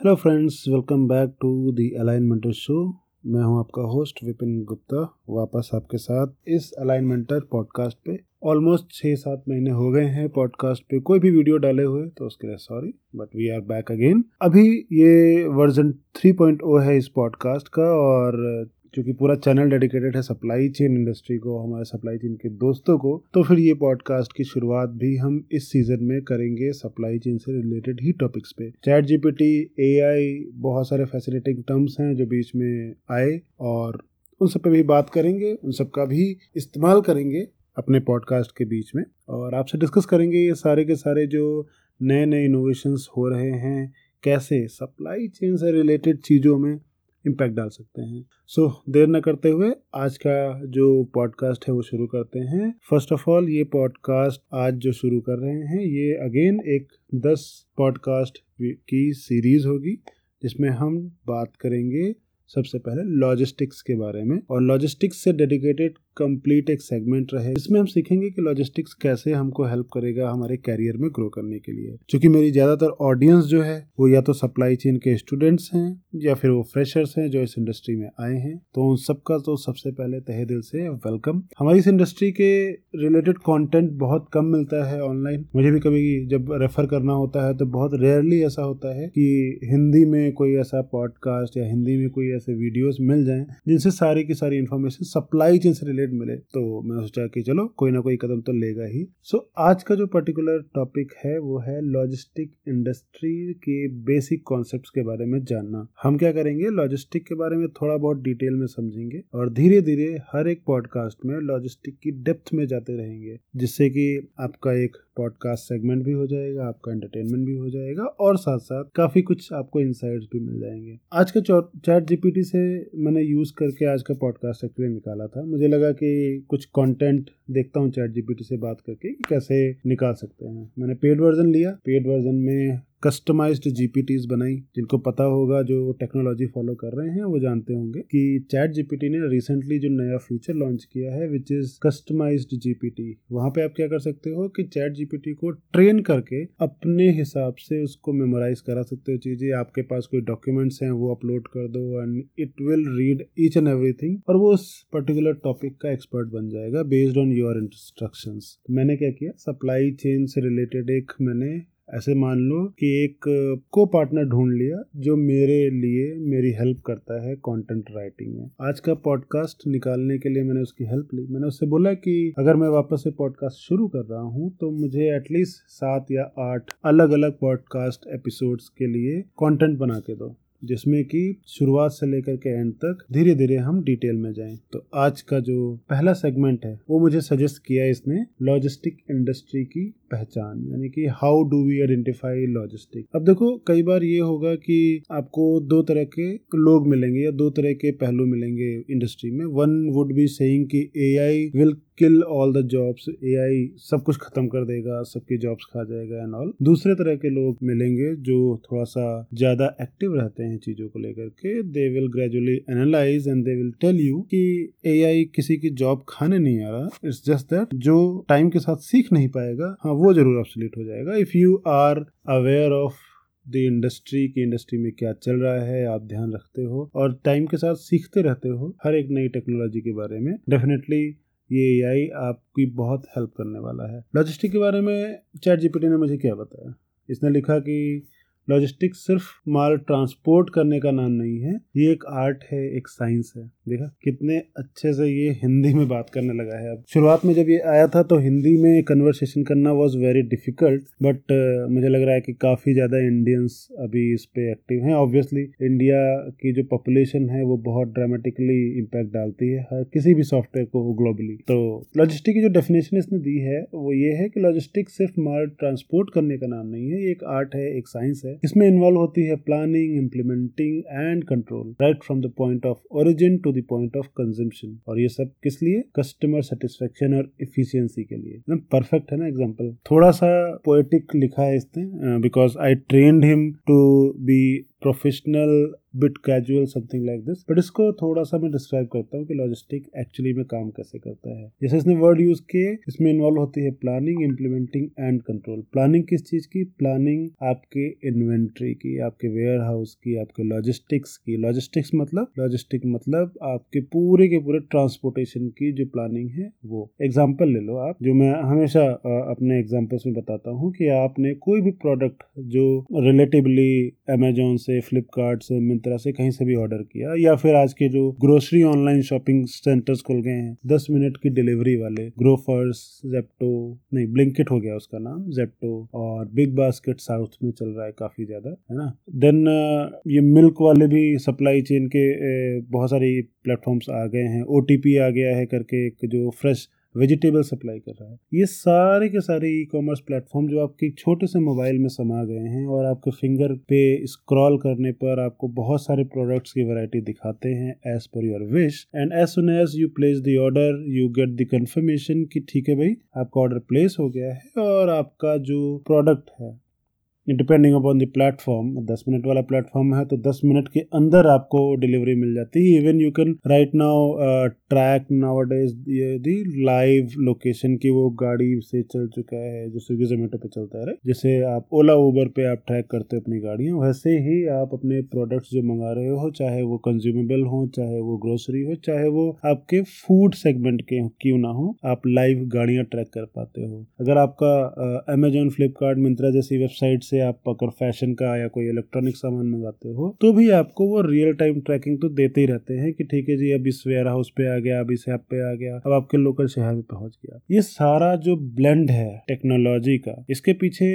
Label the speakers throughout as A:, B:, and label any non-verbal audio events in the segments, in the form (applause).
A: Hello friends welcome back to the Alignmentor show मैं हूँ आपका होस्ट विपिन गुप्ता, वापस आपके साथ इस अलाइनमेंटर पॉडकास्ट पे। ऑलमोस्ट छः सात महीने हो गए हैं पॉडकास्ट पे कोई भी वीडियो डाले हुए तो उसके लिए sorry but we are back again अभी ये वर्जन 3.0 है इस पॉडकास्ट का और क्योंकि पूरा चैनल डेडिकेटेड है सप्लाई चेन इंडस्ट्री को, हमारे सप्लाई चेन के दोस्तों को तो फिर ये पॉडकास्ट की शुरुआत भी हम इस सीज़न में करेंगे सप्लाई चेन से रिलेटेड ही टॉपिक्स पे। चैट जीपीटी एआई बहुत सारे फैसिलिटिंग टर्म्स हैं जो बीच में आए और उन सब पे भी बात करेंगे, उन सब का भी इस्तेमाल करेंगे अपने पॉडकास्ट के बीच में और आपसे डिस्कस करेंगे ये सारे के सारे जो नए नए इनोवेशंस हो रहे हैं, कैसे सप्लाई चेन से रिलेटेड चीज़ों में इम्पैक्ट डाल सकते हैं। सो so, देर न करते हुए आज का जो पॉडकास्ट है वो शुरू करते हैं। फ़र्स्ट ऑफ़ ऑल ये पॉडकास्ट आज जो शुरू कर रहे हैं ये अगेन एक दस पॉडकास्ट की सीरीज़ होगी जिसमें हम बात करेंगे सबसे पहले लॉजिस्टिक्स के बारे में। और लॉजिस्टिक्स से डेडिकेटेड कंप्लीट एक सेगमेंट रहे। इसमें हम सीखेंगे कि लॉजिस्टिक्स कैसे हमको हेल्प करेगा हमारे कैरियर में ग्रो करने के लिए। क्योंकि मेरी ज़्यादातर ऑडियंस जो है, वो या तो सप्लाई चेन के स्टूडेंट्स हैं, या फिर वो फ्रेशर्स हैं जो इस इंडस्ट्री में आए हैं। तो उन सबका तो सबसे पहले तहे दिल से वेलकम हमारी इस इंडस्ट्री के रिलेटेड कॉन्टेंट बहुत कम मिलता है ऑनलाइन मुझे भी कभी जब रेफर करना होता है तो बहुत रेयरली ऐसा होता है कि हिंदी में कोई ऐसा पॉडकास्ट या हिंदी में कोई ऐसे वीडियोस मिल जाएँ, जिनसे सारी की सारी इन्फॉर्मेशन सप्लाई चेन से रिलेटेड मिले तो मैं सोचा कि चलो कोई ना कोई कदम तो लेगा ही। सो so, आज का जो पर्टिकुलर टॉपिक है वो है लॉजिस्टिक इंडस्ट्री के बेसिक कॉन्सेप्ट के बारे में जानना। हम क्या करेंगे? लॉजिस्टिक के बारे में थोड़ा बहुत डिटेल में समझेंगे और धीरे धीरे हर एक पॉडकास्ट में लॉजिस्टिक की डेप्थ में जाते रहेंगे। जिससे कि आपका एक पॉडकास्ट सेगमेंट भी हो जाएगा, आपका एंटरटेनमेंट भी हो जाएगा और साथ साथ काफ़ी कुछ आपको इनसाइट भी मिल जाएँगे। आज का चैट जीपीटी से मैंने यूज़ करके आज का पॉडकास्ट एक्चुअली निकाला था। मुझे लगा कि कुछ कंटेंट देखता हूँ चैट जीपीटी से बात करके कैसे निकाल सकते हैं। मैंने पेड वर्जन लिया। पेड वर्जन में कस्टमाइज्ड जीपीटीज बनाई। जिनको पता होगा, जो टेक्नोलॉजी फॉलो कर रहे हैं, वो जानते होंगे कि चैट जीपीटी ने रिसेंटली जो नया फीचर लॉन्च किया है विच इज़ कस्टमाइज्ड जीपीटी वहाँ पे आप क्या कर सकते हो कि चैट जीपीटी को ट्रेन करके अपने हिसाब से उसको मेमोराइज करा सकते हो चीज़ें। आपके पास कोई डॉक्यूमेंट्स हैं, वो अपलोड कर दो and it will read each and everything और वो उस पर्टिकुलर टॉपिक का एक्सपर्ट बन जाएगा बेस्ड ऑन योर इंस्ट्रक्शंस मैंने क्या किया? सप्लाई चेन से रिलेटेड एक मैंने ऐसे मान लो कि एक को पार्टनर ढूंढ लिया जो मेरे लिए मेरी हेल्प करता है कंटेंट राइटिंग में। आज का पॉडकास्ट निकालने के लिए मैंने उसकी हेल्प ली। मैंने उससे बोला कि अगर मैं वापस से पॉडकास्ट शुरू कर रहा हूँ तो मुझे एटलीस्ट सात या आठ अलग अलग पॉडकास्ट एपिसोड्स के लिए कंटेंट बना के दो, जिसमें कि शुरुआत से लेकर के एंड तक धीरे धीरे हम डिटेल में जाएँ। तो आज का जो पहला सेगमेंट है, वो मुझे सजेस्ट किया इसने लॉजिस्टिक इंडस्ट्री की पहचान, यानी कि how do we identify logistic अब देखो, कई बार ये होगा कि आपको दो तरह के लोग मिलेंगे या दो तरह के पहलू मिलेंगे इंडस्ट्री में। वन वुड बी सेइंग कि AI will kill all the jobs AI सब कुछ खत्म कर देगा, सबकी जॉब्स खा जाएगा एंड ऑल दूसरे तरह के लोग मिलेंगे जो थोड़ा सा ज़्यादा एक्टिव रहते हैं चीज़ों को लेकर के। They will gradually analyse and they will tell you कि एआई किसी की जॉब खाने नहीं आ रहा। इट्स जस्ट दैट जो टाइम के साथ सीख नहीं पाएगा हाँ वो ज़रूर ऑब्सोलीट हो जाएगा। If you are aware of the industry की इंडस्ट्री में क्या चल रहा है, आप ध्यान रखते हो और टाइम के साथ सीखते रहते हो हर एक नई टेक्नोलॉजी के बारे में डेफिनेटली ये एआई आपकी बहुत हेल्प करने वाला है। लॉजिस्टिक के बारे में चैट जीपीटी ने मुझे क्या बताया? इसने लिखा कि लॉजिस्टिक सिर्फ़ माल ट्रांसपोर्ट करने का नाम नहीं है, ये एक आर्ट है, एक साइंस है। देखा, कितने अच्छे से ये हिंदी में बात करने लगा है अब। शुरुआत में जब ये आया था तो हिंदी में कन्वर्सेशन करना वॉज़ वेरी डिफ़िकल्ट बट मुझे लग रहा है कि काफ़ी ज़्यादा इंडियंस अभी इस पे एक्टिव हैं। ऑब्वियसली इंडिया की जो पॉपुलेशन है, वो बहुत ड्रामेटिकली इम्पैक्ट डालती है, हर किसी भी सॉफ्टवेयर को ग्लोबली तो लॉजिस्टिक की जो डेफिनेशन इसने दी है, वो ये है कि लॉजिस्टिक सिर्फ़ माल ट्रांसपोर्ट करने का नाम नहीं है, ये एक आर्ट है, एक साइंस है। इसमें इन्वॉल्व होती है planning implementing and control right from the point of origin to the point of consumption और ये सब किस लिए? कस्टमर सेटिस्फेक्शन और इफिशियंसी के लिए. परफेक्ट है ना एग्ज़ाम्पल थोड़ा सा पोएटिक लिखा है इसने because I trained him to be professional bit casual something like this but इसको थोड़ा सा मैं डिस्क्राइब करता हूँ कि लॉजिस्टिक एक्चुअली में काम कैसे करता है। जैसे इसने वर्ड यूज़ किए, इसमें इन्वॉल्व होती है planning implementing and control planning किस चीज़ की? प्लानिंग आपके इन्वेंट्री की, आपके वेयर हाउस की, आपके लॉजिस्टिक्स की। लॉजिस्टिक्स मतलब? लॉजिस्टिक मतलब आपके पूरे के पूरे ट्रांसपोर्टेशन की जो प्लानिंग है, वो। एग्ज़ाम्पल ले लो आप, जो मैं हमेशा अपने एग्जाम्पल्स में बताता हूँ कि आपने कोई भी प्रोडक्ट जो रिलेटिवली अमेजोन से फ्लिपकार्ट से मिंत्रा से कहीं से भी ऑर्डर किया या फिर आज के जो ग्रोसरी ऑनलाइन शॉपिंग सेंटर्स खुल गए हैं, दस मिनट की डिलीवरी वाले ग्रोफर्स जेप्टो नहीं ब्लिंकेट हो गया उसका नाम जेप्टो और बिग बास्केट साउथ में चल रहा है काफ़ी ज़्यादा, है ना? देन ये मिल्क वाले भी सप्लाई चेन के बहुत सारी प्लेटफॉर्म्स आ गए हैं ओ आ गया है करके एक जो फ्रेश वेजिटेबल सप्लाई कर रहा है। ये सारे के सारे ई कॉमर्स प्लेटफॉर्म जो आपके छोटे से मोबाइल में समा गए हैं और आपके फिंगर पे स्क्रॉल करने पर आपको बहुत सारे प्रोडक्ट्स की वैरायटी दिखाते हैं as per your wish and as soon as you place the order you get the confirmation कि ठीक है भाई, आपका ऑर्डर प्लेस हो गया है और आपका जो प्रोडक्ट है डिपेंडिंग अपॉन द प्लेटफॉर्म दस मिनट वाला प्लेटफॉर्म है तो दस मिनट के अंदर आपको डिलीवरी मिल जाती है। Even you can right now track now the live location की वो गाड़ी से चल चुका है, जो स्विगी जोमेटो पे चलता है जैसे आप ओला उबर पे आप ट्रैक करते हो अपनी गाड़ियाँ, वैसे ही आप अपने प्रोडक्ट्स जो मंगा रहे हो, चाहे वो कंज्यूमेबल हो, चाहे वो ग्रोसरी हो, चाहे वो आपके फ़ूड सेगमेंट के क्यों ना हो, आप लाइव गाड़ियाँ ट्रैक कर पाते हो। अगर आपका अमेजोन फ्लिपकार्ट मिंत्रा जैसी वेबसाइट से आप अगर फ़ैशन का या कोई इलेक्ट्रॉनिक सामान मंगाते हो तो भी आपको वो रियल टाइम ट्रैकिंग तो देते ही रहते हैं कि ठीक है जी, अब इस वेयर हाउस पे आ गया, अब इस ऐप पे आ गया, अब आपके लोकल शहर में पहुँच गया। ये सारा जो ब्लेंड है टेक्नोलॉजी का, इसके पीछे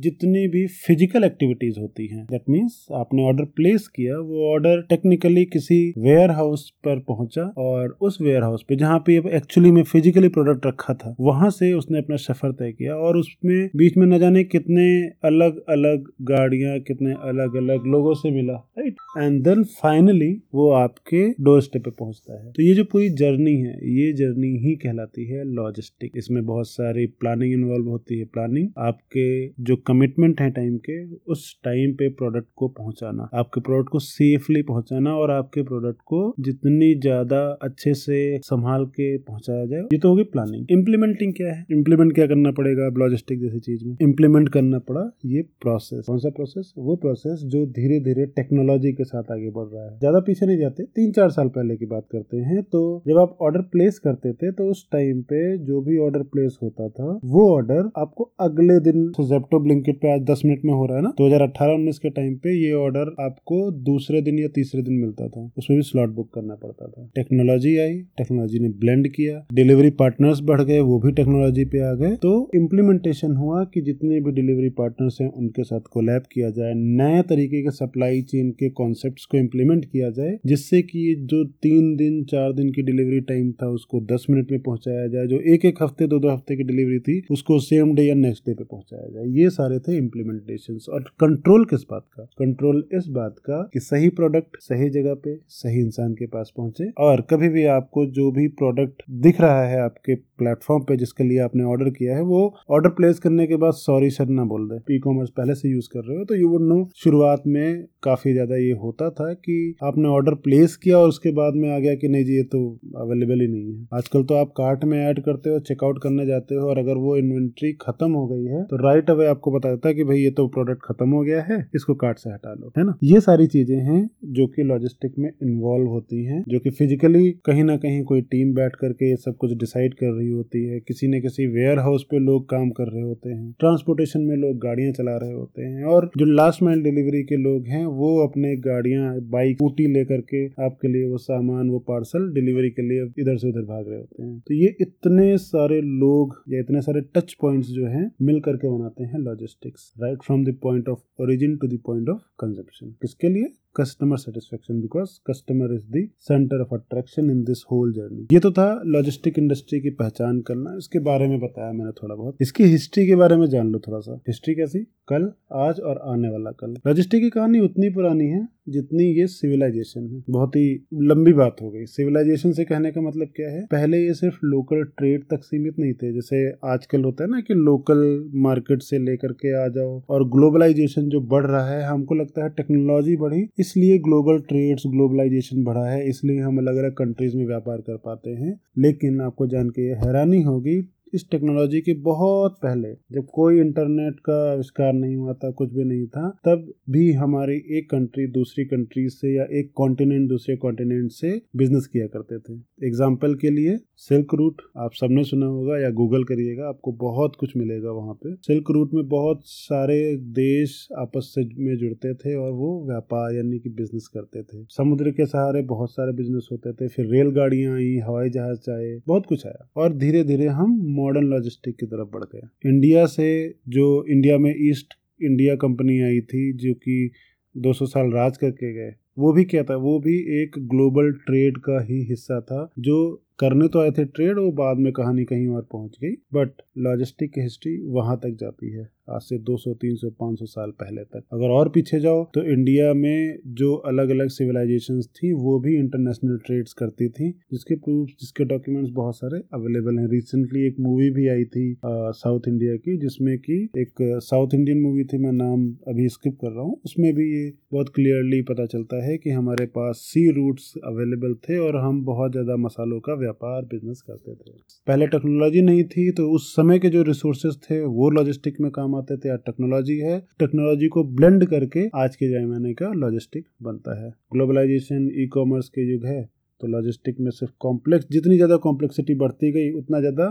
A: जितनी भी फ़िज़िकल एक्टिविटीज़ होती हैं दैट मीन्स आपने ऑर्डर प्लेस किया, वो ऑर्डर टेक्निकली किसी वेयर हाउस पर पहुँचा और उस वेयर हाउस पे जहाँ पे एक्चुअली में फिजिकली प्रोडक्ट रखा था, वहाँ से उसने अपना सफ़र तय किया और उसमें बीच में न जाने कितने अलग अलग गाड़ियाँ, कितने अलग अलग लोगों से मिला राइट एंड देन फाइनली वो आपके डोर स्टेप पे पहुँचता है। तो ये जो पूरी जर्नी है, ये जर्नी ही कहलाती है लॉजिस्टिक इसमें बहुत सारी प्लानिंग इन्वॉल्व होती है। प्लानिंग आपके जो कमिटमेंट है टाइम के, उस टाइम पे प्रोडक्ट को पहुंचाना। आपके प्रोडक्ट को सेफली पहुंचाना और आपके प्रोडक्ट को जितनी ज़्यादा अच्छे से संभाल के पहुँचाया जाए, ये तो होगी प्लानिंग इम्प्लीमेंटिंग क्या है? इम्प्लीमेंट क्या करना पड़ेगा लॉजिस्टिक जैसी चीज़ में? इम्प्लीमेंट करना पड़ा ये प्रोसेस कौन सा प्रोसेस वो प्रोसेस जो धीरे धीरे टेक्नोलॉजी के साथ आगे बढ़ रहा है। ज़्यादा पीछे नहीं जाते तीन चार साल पहले की बात करते हैं तो जब आप ऑर्डर प्लेस करते थे तो उस टाइम पे जो भी ऑर्डर प्लेस होता था, वो ऑर्डर आपको अगले दिन जेप्टो ब्लिंकेट पे आज दस मिनट में हो रहा है ना, दो हज़ार अठारह उन्नीस के टाइम पे ये ऑर्डर आपको दूसरे दिन या तीसरे दिन मिलता था। उसमें भी स्लॉट बुक करना पड़ता था। टेक्नोलॉजी आई टेक्नोलॉजी ने ब्लेंड किया डिलीवरी पार्टनर्स बढ़ गए, वो भी टेक्नोलॉजी पे आ गए तो इम्प्लीमेंटेशन हुआ कि जितने भी डिलीवरी पार्टनर्स हैं उनके साथ कोलैब किया जाए, नए तरीके के सप्लाई चेन के कॉन्सेप्ट्स को इम्प्लीमेंट किया जाए, जिससे कि जो तीन दिन, चार दिन की डिलीवरी टाइम था, उसको दस मिनट में पहुँचाया जाए, जो एक एक हफ़्ते, दो दो हफ़्ते की डिलीवरी थी, उसको सेम डे या नेक्स्ट डे पे पहुँचाया जाए। ये सारे थे इम्प्लीमेंटेशन और कंट्रोल किस बात का? कंट्रोल इस बात का कि सही प्रोडक्ट सही जगह पे, सही इंसान के पास पहुँचे, और कभी भी आपको जो भी प्रोडक्ट दिख रहा है आपके प्लेटफॉर्म पे जिसके लिए आपने ऑर्डर किया है, वो ऑर्डर प्लेस करने के बाद सॉरी सर ना बोल दे। ई कॉमर्स पहले से यूज़ कर रहे हो तो यू वुड नो शुरुआत में काफ़ी ज़्यादा ये होता था कि आपने ऑर्डर प्लेस किया और उसके बाद में आ गया कि नहीं जी, ये तो अवेलेबल ही नहीं है। आजकल तो आप कार्ट में ऐड करते हो चेकआउट करने जाते हो और अगर वो इन्वेंट्री खत्म हो गई है तो राइट अवे आपको बता देता है कि भाई ये तो प्रोडक्ट खत्म हो गया है, इसको कार्ट से हटा लो, है ना? ये सारी चीज़ें हैं जो कि लॉजिस्टिक में इन्वॉल्व होती हैं, जो कि फिजिकली कहीं ना कहीं कोई टीम बैठ करके ये सब कुछ डिसाइड कर रही होती है, किसी न किसी वेयर हाउस पे लोग काम कर रहे होते हैं ट्रांसपोर्टेशन में लोग गाड़ियाँ चला रहे होते हैं, और जो लास्ट माइल डिलीवरी के लोग हैं, वो अपने गाड़ियाँ बाइक स्कूटी लेकर के आपके लिए वो सामान, वो पार्सल डिलीवरी के लिए इधर से उधर भाग रहे होते हैं। तो ये इतने सारे लोग या इतने सारे टच पॉइंट्स जो हैं, मिल करके बनाते हैं logistics right from the point of origin to the point of consumption किसके लिए? Customer satisfaction because customer is the centre of attraction in this whole journey ये तो था लॉजिस्टिक इंडस्ट्री की पहचान करना। इसके बारे में बताया मैंने थोड़ा बहुत। इसकी हिस्ट्री के बारे में जान लो थोड़ा सा। हिस्ट्री कैसी? कल, आज और आने वाला कल। लॉजिस्टिक की कहानी उतनी पुरानी है जितनी ये सिविलाइजेशन है। बहुत ही लंबी बात हो गई। सिविलाइजेशन से कहने का मतलब क्या है? पहले ये सिर्फ़ लोकल ट्रेड तक सीमित नहीं थे। जैसे आजकल होता है ना कि लोकल मार्केट से लेकर के आ जाओ और ग्लोबलाइजेशन जो बढ़ रहा है, हमको लगता है टेक्नोलॉजी बढ़ी इसलिए ग्लोबल ट्रेड्स ग्लोबलाइजेशन बढ़ा है, इसलिए हम अलग अलग कंट्रीज़ में व्यापार कर पाते हैं। लेकिन आपको जान के हैरानी होगी इस टेक्नोलॉजी के बहुत पहले, जब कोई इंटरनेट का आविष्कार नहीं हुआ था, कुछ भी नहीं था, तब भी हमारी एक कंट्री दूसरी कंट्री से या एक कॉन्टिनेंट दूसरे कॉन्टिनेंट से बिज़नेस किया करते थे। एग्ज़ाम्पल के लिए सिल्क रूट आप सबने सुना होगा या गूगल करिएगा, आपको बहुत कुछ मिलेगा वहाँ पे। सिल्क रूट में बहुत सारे देश आपस से में जुड़ते थे और वो व्यापार यानी कि बिज़नेस करते थे। समुद्र के सहारे बहुत सारे बिज़नेस होते थे, फिर रेलगाड़ियाँ आई, हवाई जहाज़ आए, बहुत कुछ आया। और धीरे धीरे हम मॉडर्न लॉजिस्टिक की तरफ़ बढ़ गया। इंडिया से जो इंडिया में ईस्ट इंडिया कंपनी आई थी, जो कि 200 साल राज करके गए, वो भी क्या था? वो भी एक ग्लोबल ट्रेड का ही हिस्सा था, जो करने तो आए थे ट्रेड वो बाद में कहानी कहीं और पहुँच गई बट लॉजिस्टिक की हिस्ट्री वहाँ तक जाती है। आज से 200, 300, 500 साल पहले तक। अगर और पीछे जाओ तो इंडिया में जो अलग अलग सिविलाइजेशंस थी वो भी इंटरनेशनल ट्रेड्स करती थी जिसके प्रूफ जिसके डॉक्यूमेंट्स बहुत सारे अवेलेबल हैं। रिसेंटली एक मूवी भी आई थी साउथ इंडिया की जिसमें कि एक साउथ इंडियन मूवी थी मैं नाम अभी स्किप कर रहा हूँ। उसमें भी ये बहुत क्लियरली पता चलता है कि हमारे पास सी रूट्स अवेलेबल थे और हम बहुत ज़्यादा मसालों का व्यापार बिज़नेस करते थे। पहले टेक्नोलॉजी नहीं थी तो उस समय के जो रिसोर्सेज थे वो लॉजिस्टिक में काम आते थे टेक्नोलॉजी है। टेक्नोलॉजी को ब्लेंड करके आज के जमाने का लॉजिस्टिक बनता है। ग्लोबलाइजेशन ई कॉमर्स के युग है तो लॉजिस्टिक में सिर्फ़ कॉम्प्लेक्स जितनी ज़्यादा कॉम्प्लेक्सिटी बढ़ती गई, उतना ज़्यादा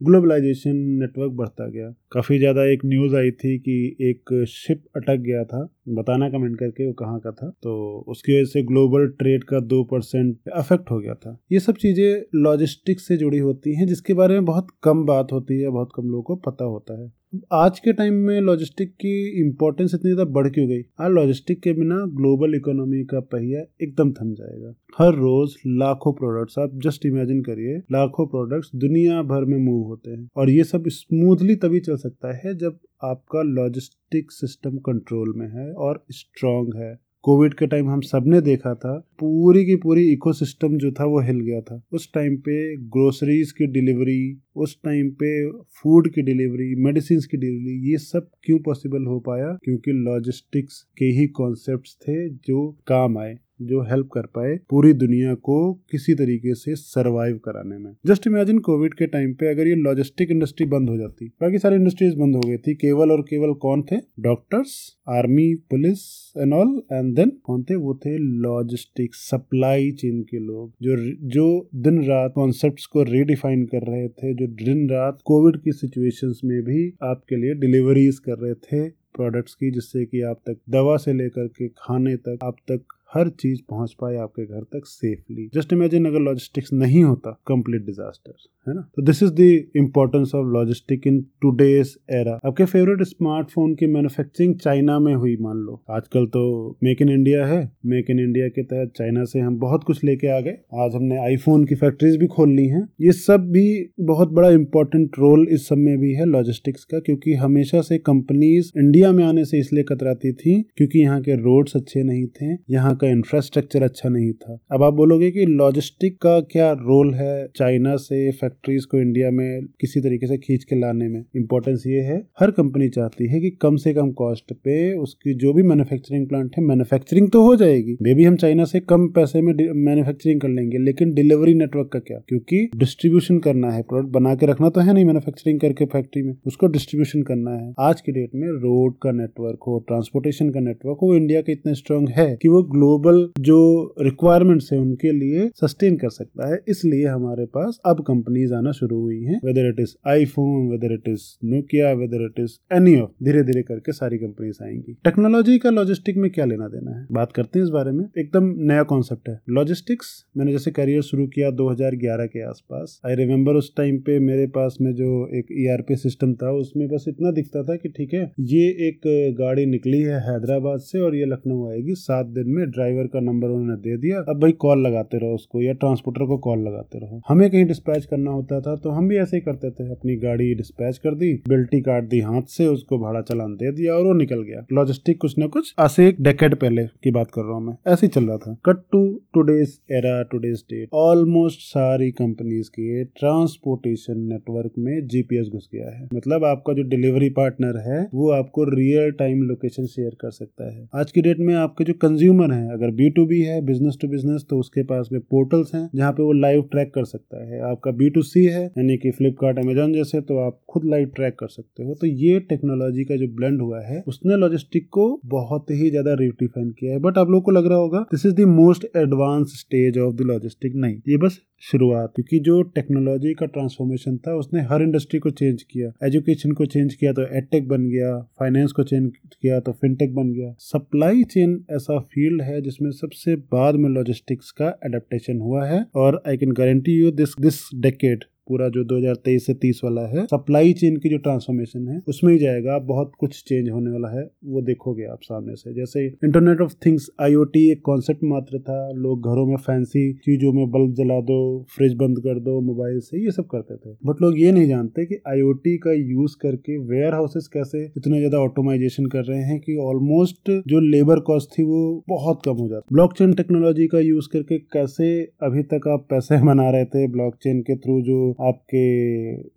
A: ग्लोबलाइजेशन नेटवर्क बढ़ता गया। काफ़ी ज़्यादा एक न्यूज़ आई थी कि एक शिप अटक गया था। बताना कमेंट करके वो कहाँ का था। तो उसकी वजह से ग्लोबल ट्रेड का दो परसेंट अफेक्ट हो गया था। ये सब चीज़ें लॉजिस्टिक्स से जुड़ी होती हैं, जिसके बारे में बहुत कम बात होती है, बहुत कम लोगों को पता होता है। आज के टाइम में लॉजिस्टिक की इम्पोर्टेंस इतनी ज़्यादा बढ़ क्यों गई? आज लॉजिस्टिक के बिना ग्लोबल इकोनॉमी का पहिया एकदम थम जाएगा। हर रोज लाखों प्रोडक्ट्स आप जस्ट इमेजिन करिए, लाखों प्रोडक्ट्स दुनिया भर में मूव होते हैं। और ये सब स्मूथली तभी चल सकता है जब आपका लॉजिस्टिक सिस्टम कंट्रोल में है और स्ट्रांग है। कोविड के टाइम हम सबने देखा था, पूरी की पूरी इकोसिस्टम जो था वो हिल गया था। उस टाइम पे ग्रोसरीज की डिलीवरी उस टाइम पे फ़ूड की डिलीवरी मेडिसिन की डिलीवरी ये सब क्यों पॉसिबल हो पाया? क्योंकि लॉजिस्टिक्स के ही कॉन्सेप्ट थे जो काम आए। जो हेल्प कर पाए पूरी दुनिया को किसी तरीके से सरवाइव कराने में। जस्ट इमेजिन कोविड के टाइम पे अगर ये लॉजिस्टिक इंडस्ट्री बंद हो जाती। बाकी सारी इंडस्ट्रीज़ बंद हो गई थी। केवल और केवल कौन थे? Doctors army police and all and then कौन थे? वो थे लॉजिस्टिक सप्लाई चेन के लोग जो जो दिन रात कॉन्सेप्ट को रीडिफाइन कर रहे थे, जो दिन रात कोविड की सिचुएशंस में भी आपके लिए डिलीवरीज कर रहे थे प्रोडक्ट्स की, जिससे कि आप तक दवा से लेकर के खाने तक, आप तक हर चीज़ पहुँच पाए आपके घर तक सेफली जस्ट इमेजिन अगर लॉजिस्टिक्स नहीं होता कंप्लीट डिजास्टर है ना? तो this is the importance of logistic in today's era आपके फेवरेट स्मार्टफ़ोन की मैन्युफैक्चरिंग चाइना में हुई, मान लो। आजकल तो मेक इन इंडिया है। मेक इन इंडिया के तहत चाइना से हम बहुत कुछ लेके आ गए। आज हमने आईफोन की फैक्ट्रीज भी खोल ली हैं। ये सब भी बहुत बड़ा इंपॉर्टेंट रोल इस सब में भी है लॉजिस्टिक्स का, क्योंकि हमेशा से कंपनीज़ इंडिया में आने से इसलिए कतराती थी, क्योंकि यहाँ के रोड्स अच्छे नहीं थे। यहाँ का इंफ्रास्ट्रक्चर अच्छा नहीं था। अब आप बोलोगे कि लॉजिस्टिक का क्या रोल है चाइना से फैक्ट्रीज को इंडिया में किसी तरीके से खींच के लाने में? इम्पोर्टेंस ये है, हर कंपनी चाहती है कि कम से कम कॉस्ट पे उसकी जो भी मैन्युफैक्चरिंग प्लांट है मैन्युफैक्चरिंग तो हो जाएगी। मे भी हम चाइना से कम पैसे में मैन्युफैक्चरिंग कर लेंगे, लेकिन डिलीवरी नेटवर्क का क्या? क्योंकि डिस्ट्रीब्यूशन करना है प्रोडक्ट बना के रखना तो है नहीं मैन्युफैक्चरिंग करके फैक्ट्री में। उसको डिस्ट्रीब्यूशन करना है। आज की डेट में रोड का नेटवर्क हो ट्रांसपोर्टेशन का नेटवर्क हो इंडिया का इतना स्ट्रांग है कि वो ग्लोबल जो रिक्वायरमेंट्स है उनके लिए सस्टेन कर सकता है। इसलिए हमारे पास अब कंपनीज़ आना शुरू हुई हैं whether it is iPhone whether it is Nokia whether it is any of धीरे धीरे करके सारी कंपनीज़ आएँगी। टेक्नोलॉजी का लॉजिस्टिक में क्या लेना देना है? बात करते हैं इस बारे में। एकदम नया कॉन्सेप्ट है। लॉजिस्टिक्स मैंने जैसे करियर शुरू किया 2011 के आसपास। आई रिमेम्बर उस टाइम पे मेरे पास में जो एक ईआरपी सिस्टम था, उसमें बस इतना दिखता था कि ठीक है, ये एक गाड़ी निकली है हैदराबाद से और ये लखनऊ आएगी सात दिन में ड्राइवर का नंबर उन्होंने दे दिया। अब भाई कॉल लगाते रहो उसको या ट्रांसपोर्टर को कॉल लगाते रहो। हमें कहीं डिस्पैच करना होता था तो हम भी ऐसे ही करते थे। अपनी गाड़ी डिस्पैच कर दी, बिल्टी काट दी हाथ से, उसको भाड़ा चलान दे दिया और वो निकल गया। लॉजिस्टिक कुछ ना कुछ ऐसे एक डेकेड पहले की बात कर रहा हूँ मैं। ऐसे ही चल रहा था। Cut to today's era today's date almost सारी कंपनीज़ के ट्रांसपोर्टेशन नेटवर्क में जीपीएस घुस गया है। मतलब आपका जो डिलीवरी पार्टनर है, वो आपको रियल टाइम लोकेशन शेयर कर सकता है। आज की डेट में आपके जो कंज्यूमर है अगर बी टू बी है बिज़नेस टू बिज़नेस तो उसके पास में पोर्टल्स हैं, जहाँ पे वो लाइव ट्रैक कर सकता है। आपका बी टू सी है, यानी कि फ्लिपकार्ट अमेजोन जैसे तो आप खुद लाइव ट्रैक कर सकते हो। तो ये टेक्नोलॉजी का जो ब्लेंड हुआ है, उसने लॉजिस्टिक को बहुत ही ज़्यादा रिडिफाइन किया है। बट आप लोग को लग रहा होगा this is the most advance stage of the logistic नहीं, ये बस शुरुआत, क्योंकि जो टेक्नोलॉजी का ट्रांसफॉर्मेशन था, उसने हर इंडस्ट्री को चेंज किया। एजुकेशन को चेंज किया तो एडटेक बन गया फाइनेंस को चेंज किया तो फिनटेक बन गया। सप्लाई चेन ऐसा फ़ील्ड है, जिसमें सबसे बाद में लॉजिस्टिक्स का एडेप्टेशन हुआ है, और I can guarantee you this this decade पूरा जो 2023 से 30 वाला है सप्लाई चेन की जो ट्रांसफॉर्मेशन है, उसमें ही जाएगा, बहुत कुछ चेंज होने वाला है, वो देखोगे आप सामने से। जैसे इंटरनेट ऑफ़ थिंग्स आईओटी एक कॉन्सेप्ट मात्र था, लोग घरों में फैंसी चीज़ों में बल्ब जला दो फ्रिज बंद कर दो मोबाइल से ये सब करते थे। बट लोग ये नहीं जानते कि आईओटी का यूज़ करके वेयर हाउसेस कैसे इतने ज़्यादा ऑटोमाइजेशन कर रहे हैं कि ऑलमोस्ट जो लेबर कॉस्ट थी वो बहुत कम हो जाती। ब्लॉकचेन टेक्नोलॉजी का यूज़ करके कैसे अभी तक आप पैसे (laughs) बना रहे थे ब्लॉकचेन के थ्रू जो आपके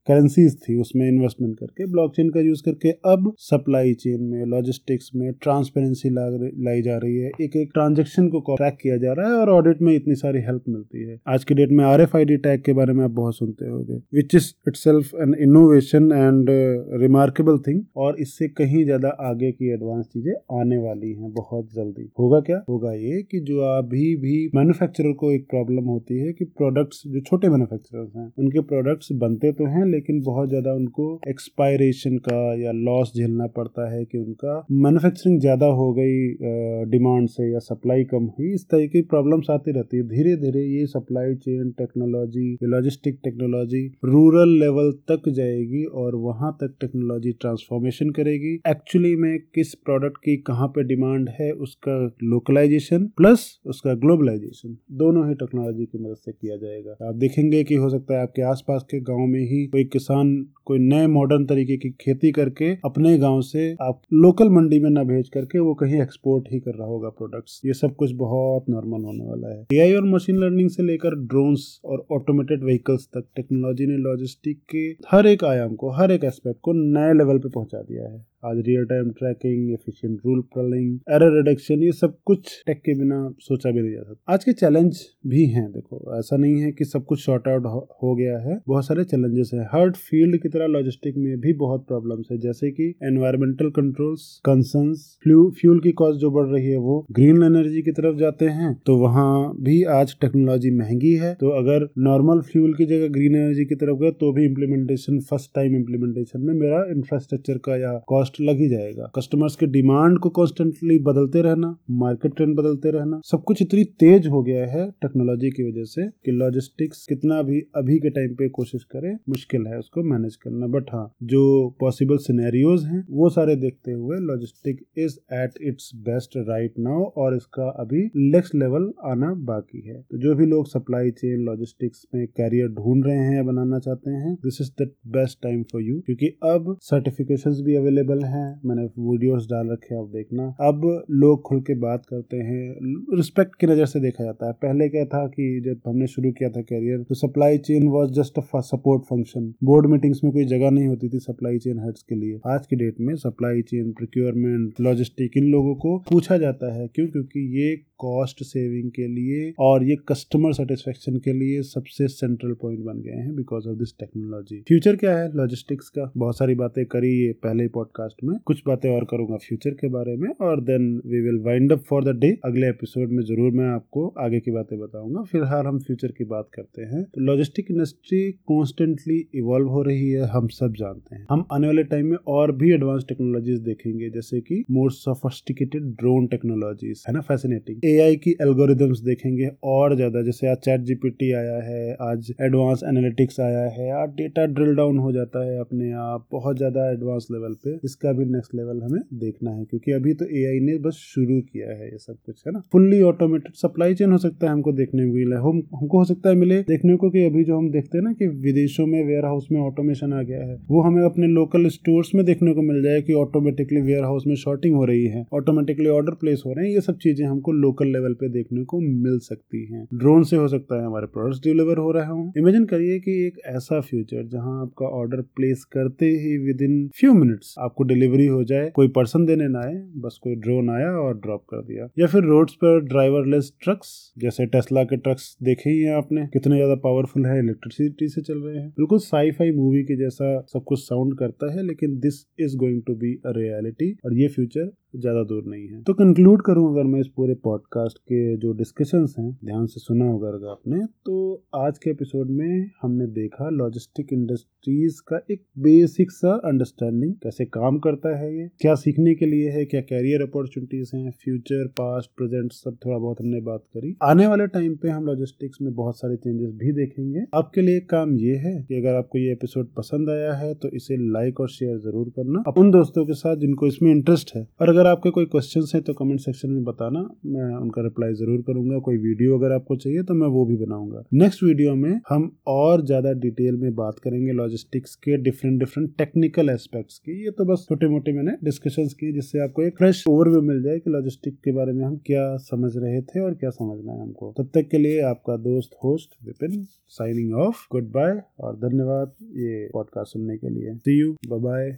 A: करेंसीज थी, उसमें इन्वेस्टमेंट करके ब्लॉकचेन का यूज़ करके अब सप्लाई चेन में लॉजिस्टिक्स में ट्रांसपेरेंसी लाई जा रही है। एक एक ट्रांजेक्शन को ट्रैक किया जा रहा है और ऑडिट में इतनी सारी हेल्प मिलती है। आज की डेट में R F I D tag के बारे में आप बहुत सुनते हो गए which is itself an innovation and remarkable thing और इससे कहीं ज़्यादा आगे की एडवांस चीज़ें आने वाली हैं बहुत जल्दी। होगा क्या? होगा ये कि जो अभी भी मैन्युफैक्चरर को एक प्रॉब्लम होती है कि प्रोडक्ट्स जो छोटे मैन्युफैक्चरर्स हैं, उनके प्रोडक्ट्स बनते तो हैं, लेकिन बहुत ज़्यादा उनको एक्सपायरेशन का या लॉस झेलना पड़ता है कि उनका मैन्युफैक्चरिंग ज़्यादा हो गई डिमांड से या सप्लाई कम हुई। इस तरह की प्रॉब्लम्स आती रहती है। धीरे धीरे ये supply chain technology logistic technology rural level तक जाएगी और वहाँ तक टेक्नोलॉजी ट्रांसफॉर्मेशन करेगी। एक्चुअली में किस प्रोडक्ट की कहाँ पे डिमांड है, उसका लोकलाइजेशन प्लस उसका ग्लोबलाइजेशन दोनों ही टेक्नोलॉजी की मदद से किया जाएगा। आप देखेंगे कि हो सकता है आपके आस आसपास के गाँव में ही कोई किसान कोई नए मॉडर्न तरीके की खेती करके अपने गाँव से आप लोकल मंडी में न भेज करके वो कहीं एक्सपोर्ट ही कर रहा होगा प्रोडक्ट्स ये सब कुछ बहुत नॉर्मल होने वाला है। एआई और मशीन लर्निंग से लेकर ड्रोन्स और ऑटोमेटेड व्हीकल्स तक टेक्नोलॉजी ने लॉजिस्टिक के हर एक आयाम को, हर एक एस्पेक्ट को नए लेवल पे पहुँचा दिया है। आज real time tracking efficient route planning error reduction ये सब कुछ टेक के बिना सोचा भी नहीं जा सकता। आज के चैलेंज भी हैं, देखो। ऐसा नहीं है कि सब कुछ शॉर्ट आउट हो गया है। बहुत सारे चैलेंजेस हैं। हर फ़ील्ड की तरह लॉजिस्टिक में भी बहुत प्रॉब्लम्स है। जैसे कि एनवायरमेंटल कंट्रोल्स कंसर्न्स फ्यूल की कॉस्ट जो बढ़ रही है वो ग्रीन एनर्जी की तरफ़ जाते हैं। तो वहाँ भी आज टेक्नोलॉजी महँगी है। तो अगर नॉर्मल फ्यूल की जगह ग्रीन एनर्जी की तरफ़ गए तो भी इम्प्लीमेंटेशन फ़र्स्ट टाइम इम्प्लीमेंटेशन में मेरा इंफ्रास्ट्रक्चर का या कॉस्ट लग ही जाएगा। कस्टमर्स के डिमांड को कॉन्स्टेंटली बदलते रहना मार्केट ट्रेंड बदलते रहना, सब कुछ इतनी तेज हो गया है टेक्नोलॉजी की वजह से कि लॉजिस्टिक्स कितना भी अभी के टाइम पे कोशिश करे, मुश्किल है उसको मैनेज करना। बट हाँ जो पॉसिबल सिनेरियोज हैं, वो सारे देखते हुए logistic is at its best right now और इसका अभी नेक्स्ट लेवल आना बाकी है। तो जो भी लोग सप्लाई चेन लॉजिस्टिक्स में कैरियर ढूंढ रहे हैं या बनाना चाहते हैं this is the best time for you क्योंकि अब सर्टिफिकेशन भी अवेलेबल हैं। मैंने वीडियोस डाल रखे हैं, आप देखना। अब लोग खुल के बात करते हैं रिस्पेक्ट की नज़र से देखा जाता है। पहले क्या था कि जब हमने शुरू किया था कैरियर तो supply chain was just support function board meetings में कोई जगह नहीं होती थी सप्लाई चेन हेड्स के लिए। आज की डेट में सप्लाई चेन प्रिक्योरमेंट लॉजिस्टिक इन लोगों को पूछा जाता है। क्यों? क्योंकि ये कॉस्ट सेविंग के लिए और ये कस्टमर सेटिस्फेक्शन के लिए सबसे सेंट्रल पॉइंट बन गए हैं because of this technology future क्या है? लॉजिस्टिक्स का। बहुत सारी बातें करी ये पहले पॉडकास्ट में। कुछ बातें और करूँगा फ्यूचर के बारे में और then we will wind up for the day अगले एपिसोड में ज़रूर मैं आपको आगे की बातें बताऊँगा। फ़िलहाल हम फ्यूचर की बात करते हैं। तो लॉजिस्टिक इंडस्ट्री कॉन्स्टेंटली इवॉल्व हो रही है। हम सब जानते हैं। हम आने वाले टाइम में और भी एडवांस टेक्नोलॉजीज़ देखेंगे, जैसे कि मोर सोफिस्टिकेटेड ड्रोन टेक्नोलॉजीज़ है ना? फैसिनेटिंग एआई की एल्गोरिदम्स देखेंगे और ज़्यादा, जैसे आज चैट जीपीटी आया है, आज एडवांस एनालिटिक्स आया है, आज डेटा ड्रिल डाउन हो जाता है अपने आप, बहुत ज़्यादा एडवांस लेवल पे। इसका भी नेक्स्ट लेवल हमें देखना है, क्योंकि अभी तो एआई ने बस शुरू किया है ये सब कुछ, है ना? फुल्ली ऑटोमेटेड सप्लाई चेन हो सकता है हमको देखने को मिला। हम, हमको हो सकता है मिले देखने को कि अभी जो हम देखते हैं ना कि विदेशों में वेयर हाउस में ऑटोमेशन आ गया है। वो हमें अपने लोकल स्टोर्स में देखने को मिल जाए कि ऑटोमेटिकली वेयर हाउस में शॉर्टिंग हो रही है ऑटोमेटिकली ऑर्डर प्लेस हो रहे हैं, ये सब चीज़ें हमको लोकल लेवल पे देखने को मिल सकती हैं। ड्रोन से हो सकता है हमारे प्रोडक्ट्स डिलीवर हो रहे हो। इमेजिन करिए कि एक ऐसा फ्यूचर जहाँ आपका ऑर्डर प्लेस करते ही विद इन फ्यू मिनट्स आपको डिलीवरी हो जाए, कोई पर्सन देने ना आए, बस कोई ड्रोन आया और ड्रॉप कर दिया। या फिर रोड्स पर ड्राइवरलेस ट्रक्स जैसे टेस्ला के ट्रक्स देखे ही हैं आपने, कितने ज़्यादा पावरफुल है इलेक्ट्रिसिटी से चल रहे हैं। बिल्कुल साई फाई मूवी के जैसा सब कुछ साउंड करता है, लेकिन this is going to be a reality और ये फ्यूचर ज़्यादा दूर नहीं है। तो कंक्लूड करूँ अगर मैं इस पूरे पॉडकास्ट के जो डिस्कशंस हैं, ध्यान से सुना होगा अगर आपने तो आज के एपिसोड में हमने देखा लॉजिस्टिक इंडस्ट्रीज़ का एक बेसिक सा अंडरस्टैंडिंग कैसे काम करता है ये, क्या सीखने के लिए है, क्या कैरियर अपॉर्चुनिटीज़ हैं फ्यूचर पास्ट प्रेजेंट सब थोड़ा बहुत हमने बात करी। आने वाले टाइम पे हम लॉजिस्टिक्स में बहुत सारे चेंजेस भी देखेंगे। आपके लिए काम ये है कि अगर आपको ये एपिसोड पसंद आया है तो इसे लाइक और शेयर ज़रूर करना। उन दोस्तों के साथ जिनको इसमें इंटरेस्ट है, और अगर आपके कोई क्वेश्चन है तो कमेंट सेक्शन में बताना, मैं उनका रिप्लाई ज़रूर करूँगा। कोई वीडियो अगर आपको चाहिए तो मैं वो भी बनाऊँगा। नेक्स्ट वीडियो में हम और ज़्यादा डिटेल में बात करेंगे लॉजिस्टिक्स के डिफरेंट डिफरेंट टेक्निकल एस्पेक्ट्स की। ये तो बस छोटे मोटे मैंने डिस्कशन की जिससे आपको एक फ्रेश ओवरव्यू मिल जाए कि लॉजिस्टिक के बारे में हम क्या समझ रहे थे और क्या समझना है हमको। तब तक के लिए आपका दोस्त host Vipin signing off goodbye और धन्यवाद। ये पॉडकास्ट सुनने के लिए। सी यू बाय